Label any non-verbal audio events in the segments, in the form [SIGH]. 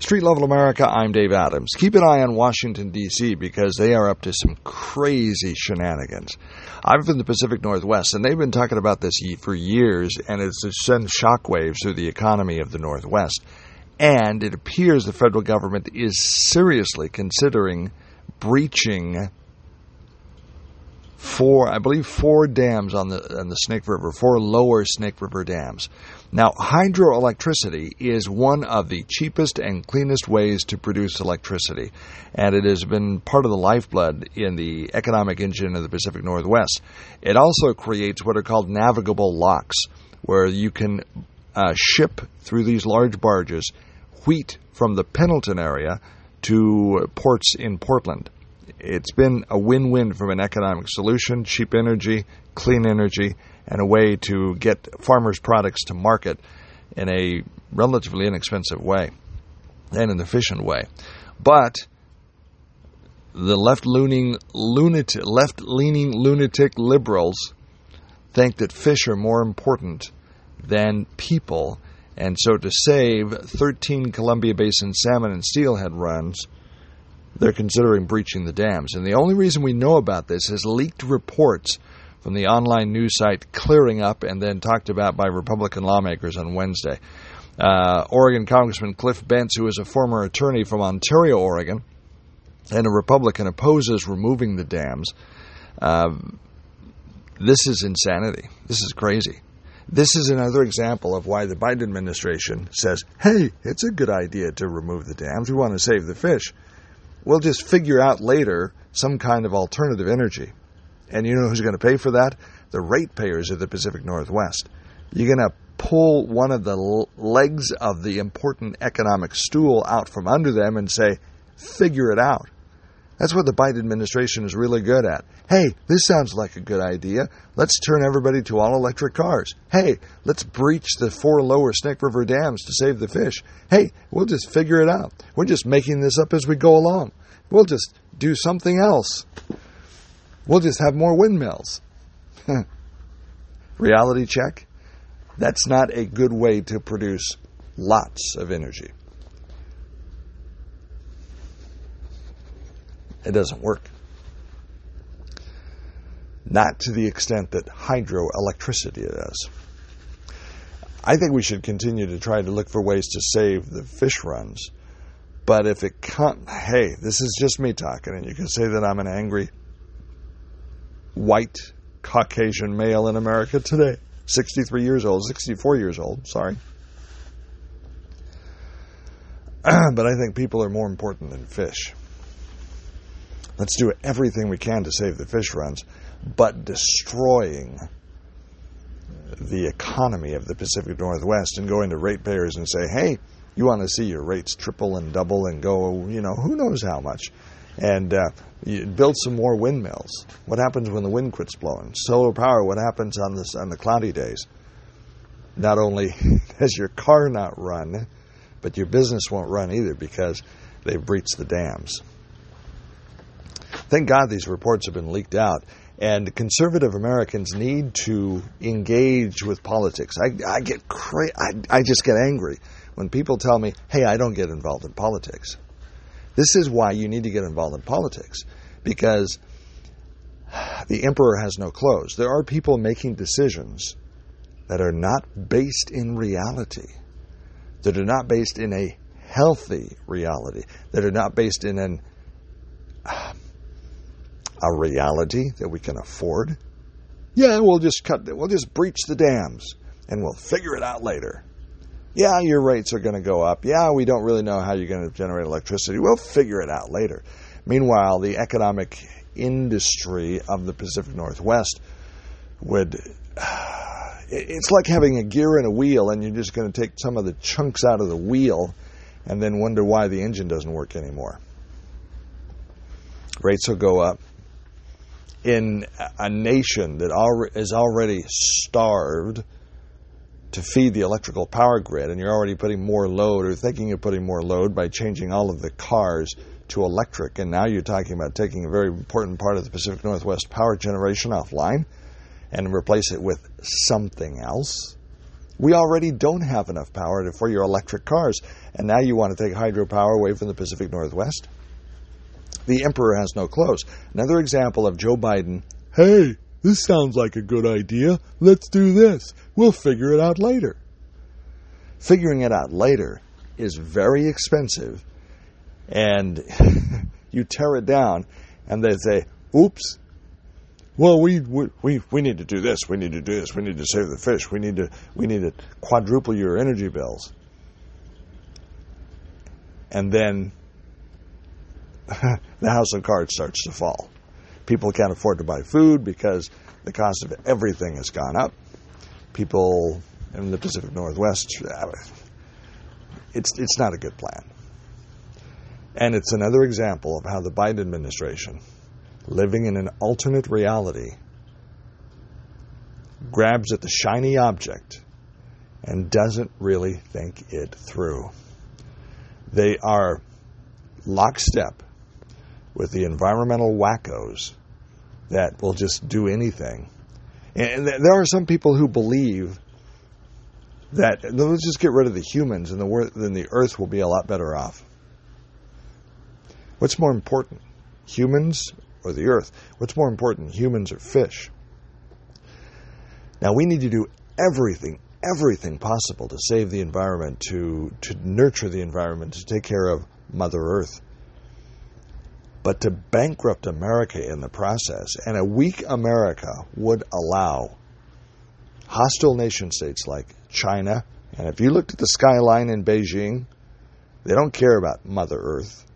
Street Level America, I'm Dave Adams. Keep an eye on Washington, D.C., because they are up to some crazy shenanigans. I'm from the Pacific Northwest, and they've been talking about this for years, and it's to send shockwaves through the economy of the Northwest. And it appears the federal government is seriously considering breaching four, I believe, four dams on the on the Snake River, four lower Snake River dams. Now, hydroelectricity is one of the cheapest and cleanest ways to produce electricity, and it has been part of the lifeblood in the economic engine of the Pacific Northwest. It also creates what are called navigable locks, where you can uh, ship through these large barges wheat from the Pendleton area to ports in Portland it's been a win-win from an economic solution, cheap energy, clean energy, and a way to get farmers' products to market in a relatively inexpensive way and an efficient way. But the lunatic, left-leaning lunatic liberals think that fish are more important than people, and so to save 13 Columbia Basin salmon and steelhead runs – they're considering breaching the dams. And the only reason we know about this is leaked reports from the online news site Clearing Up and then talked about by Republican lawmakers on Wednesday. Uh, Oregon Congressman Cliff Bentz, who is a former attorney from Ontario, Oregon, and a Republican, opposes removing the dams. Uh, this is insanity. This is crazy. This is another example of why the Biden administration says, hey, it's a good idea to remove the dams. We want to save the fish. We'll just figure out later some kind of alternative energy. And you know who's going to pay for that? The ratepayers of the Pacific Northwest. You're going to pull one of the legs of the important economic stool out from under them and say, figure it out. That's what the Biden administration is really good at. Hey, this sounds like a good idea. Let's turn everybody to all electric cars. Hey, let's breach the four lower Snake River dams to save the fish. Hey, we'll just figure it out. We're just making this up as we go along. We'll just do something else. We'll just have more windmills. [LAUGHS] Reality check? That's not a good way to produce lots of energy. It doesn't work. Not to the extent that hydroelectricity does. I think we should continue to try to look for ways to save the fish runs. But if it can't, hey, this is just me talking, and you can say that I'm an angry white Caucasian male in America today. 63 years old, 64 years old, sorry. [CLEARS THROAT] but I think people are more important than fish. Let's do everything we can to save the fish runs, but destroying the economy of the Pacific Northwest and going to ratepayers and say, hey, you want to see your rates triple and double and go, you know, who knows how much. And uh, build some more windmills. What happens when the wind quits blowing? Solar power, what happens on, this, on the cloudy days? Not only [LAUGHS] does your car not run, but your business won't run either because they've breached the dams. Thank God these reports have been leaked out. And conservative Americans need to engage with politics. I, I get cra- I, I just get angry when people tell me, "Hey, I don't get involved in politics." This is why you need to get involved in politics because the emperor has no clothes. There are people making decisions that are not based in reality, that are not based in a healthy reality, that are not based in an a reality that we can afford? Yeah, we'll just cut, we'll just breach the dams and we'll figure it out later. Yeah, your rates are going to go up. Yeah, we don't really know how you're going to generate electricity. We'll figure it out later. Meanwhile, the economic industry of the Pacific Northwest would. [SIGHS] It's like having a gear and a wheel, and you're just going to take some of the chunks out of the wheel and then wonder why the engine doesn't work anymore. Rates will go up in a nation that is already starved to feed the electrical power grid, and you're already putting more load or thinking you're putting more load by changing all of the cars to electric, and now you're talking about taking a very important part of the Pacific Northwest power generation offline and replace it with something else. We already don't have enough power for your electric cars, and now you want to take hydropower away from the Pacific Northwest? The emperor has no clothes. Another example of Joe Biden. Hey, this sounds like a good idea. Let's do this. We'll figure it out later. Figuring it out later is very expensive, and [LAUGHS] you tear it down, and they say, oops. Well, we, we we need to do this. We need to do this. We need to save the fish. We need to we need to quadruple your energy bills. And then [LAUGHS] the house of cards starts to fall. People can't afford to buy food because the cost of everything has gone up. People in the Pacific Northwest, uh, it's, it's not a good plan. And it's another example of how the Biden administration, living in an alternate reality, grabs at the shiny object and doesn't really think it through. They are lockstep with the environmental wackos that will just do anything. And there are some people who believe that let's just get rid of the humans and the then the earth will be a lot better off. What's more important, humans or the earth? What's more important, humans or fish? Now we need to do everything, everything possible to save the environment, to to nurture the environment, to take care of Mother Earth. But to bankrupt America in the process, and a weak America would allow hostile nation states like China, and if you looked at the skyline in Beijing, they don't care about Mother Earth.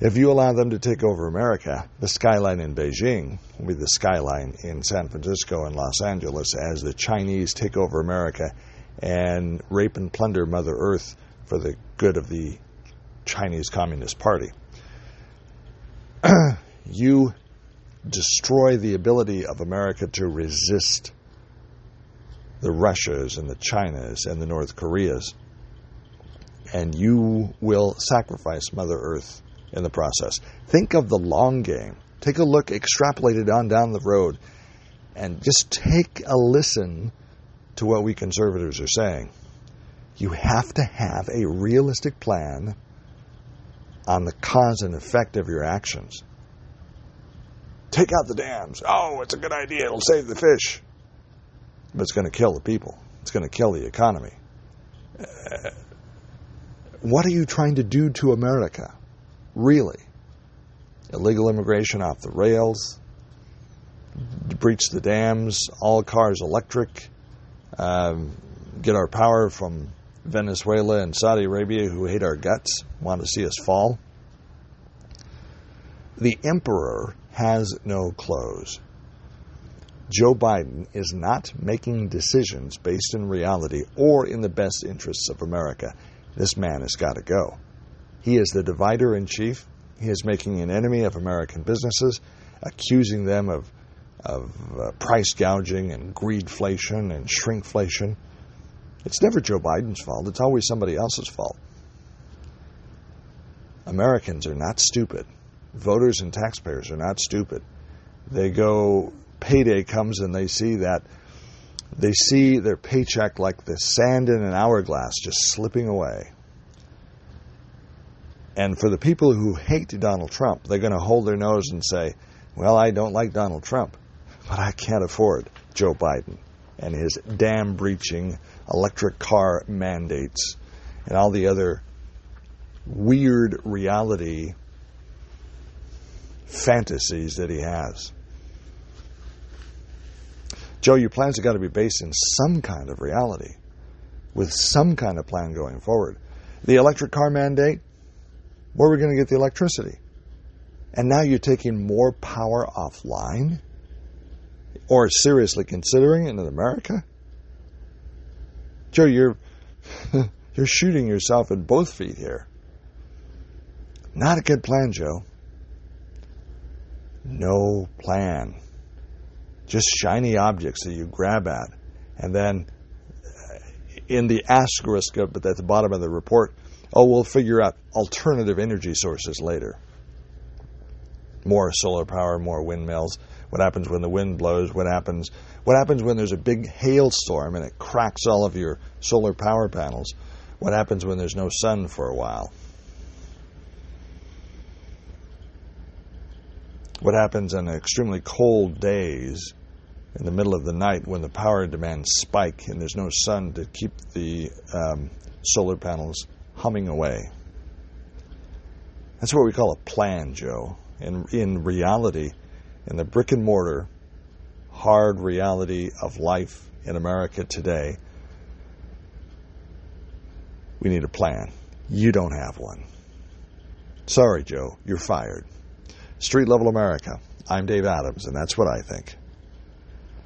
If you allow them to take over America, the skyline in Beijing will be the skyline in San Francisco and Los Angeles as the Chinese take over America and rape and plunder Mother Earth for the good of the Chinese Communist Party. You destroy the ability of America to resist the Russias and the Chinas and the North Koreas, and you will sacrifice Mother Earth in the process. Think of the long game. Take a look, extrapolate it on down the road, and just take a listen to what we conservatives are saying. You have to have a realistic plan on the cause and effect of your actions. Take out the dams. Oh, it's a good idea. It'll save the fish. But it's going to kill the people. It's going to kill the economy. Uh, what are you trying to do to America? Really? Illegal immigration off the rails, breach the dams, all cars electric, um, get our power from Venezuela and Saudi Arabia who hate our guts, want to see us fall. The emperor has no clothes. Joe Biden is not making decisions based in reality or in the best interests of America. This man has got to go. He is the divider in chief. He is making an enemy of American businesses, accusing them of, of uh, price gouging and greedflation and shrinkflation. It's never Joe Biden's fault, it's always somebody else's fault. Americans are not stupid. Voters and taxpayers are not stupid. They go, payday comes and they see that, they see their paycheck like the sand in an hourglass just slipping away. And for the people who hate Donald Trump, they're going to hold their nose and say, well, I don't like Donald Trump, but I can't afford Joe Biden and his dam breaching electric car mandates and all the other weird reality fantasies that he has. Joe, your plans have got to be based in some kind of reality with some kind of plan going forward. The electric car mandate, where are we going to get the electricity? And now you're taking more power offline? Or seriously considering it in America? Joe, you're [LAUGHS] you're shooting yourself in both feet here. Not a good plan, Joe. No plan. Just shiny objects that you grab at. And then uh, in the asterisk, but at the bottom of the report, oh, we'll figure out alternative energy sources later. More solar power, more windmills. What happens when the wind blows? What happens what happens when there's a big hailstorm and it cracks all of your solar power panels? What happens when there's no sun for a while? What happens on extremely cold days in the middle of the night when the power demands spike and there's no sun to keep the um, solar panels humming away? That's what we call a plan, Joe. In, in reality, in the brick and mortar, hard reality of life in America today, we need a plan. You don't have one. Sorry, Joe, you're fired. Street Level America. I'm Dave Adams, and that's what I think.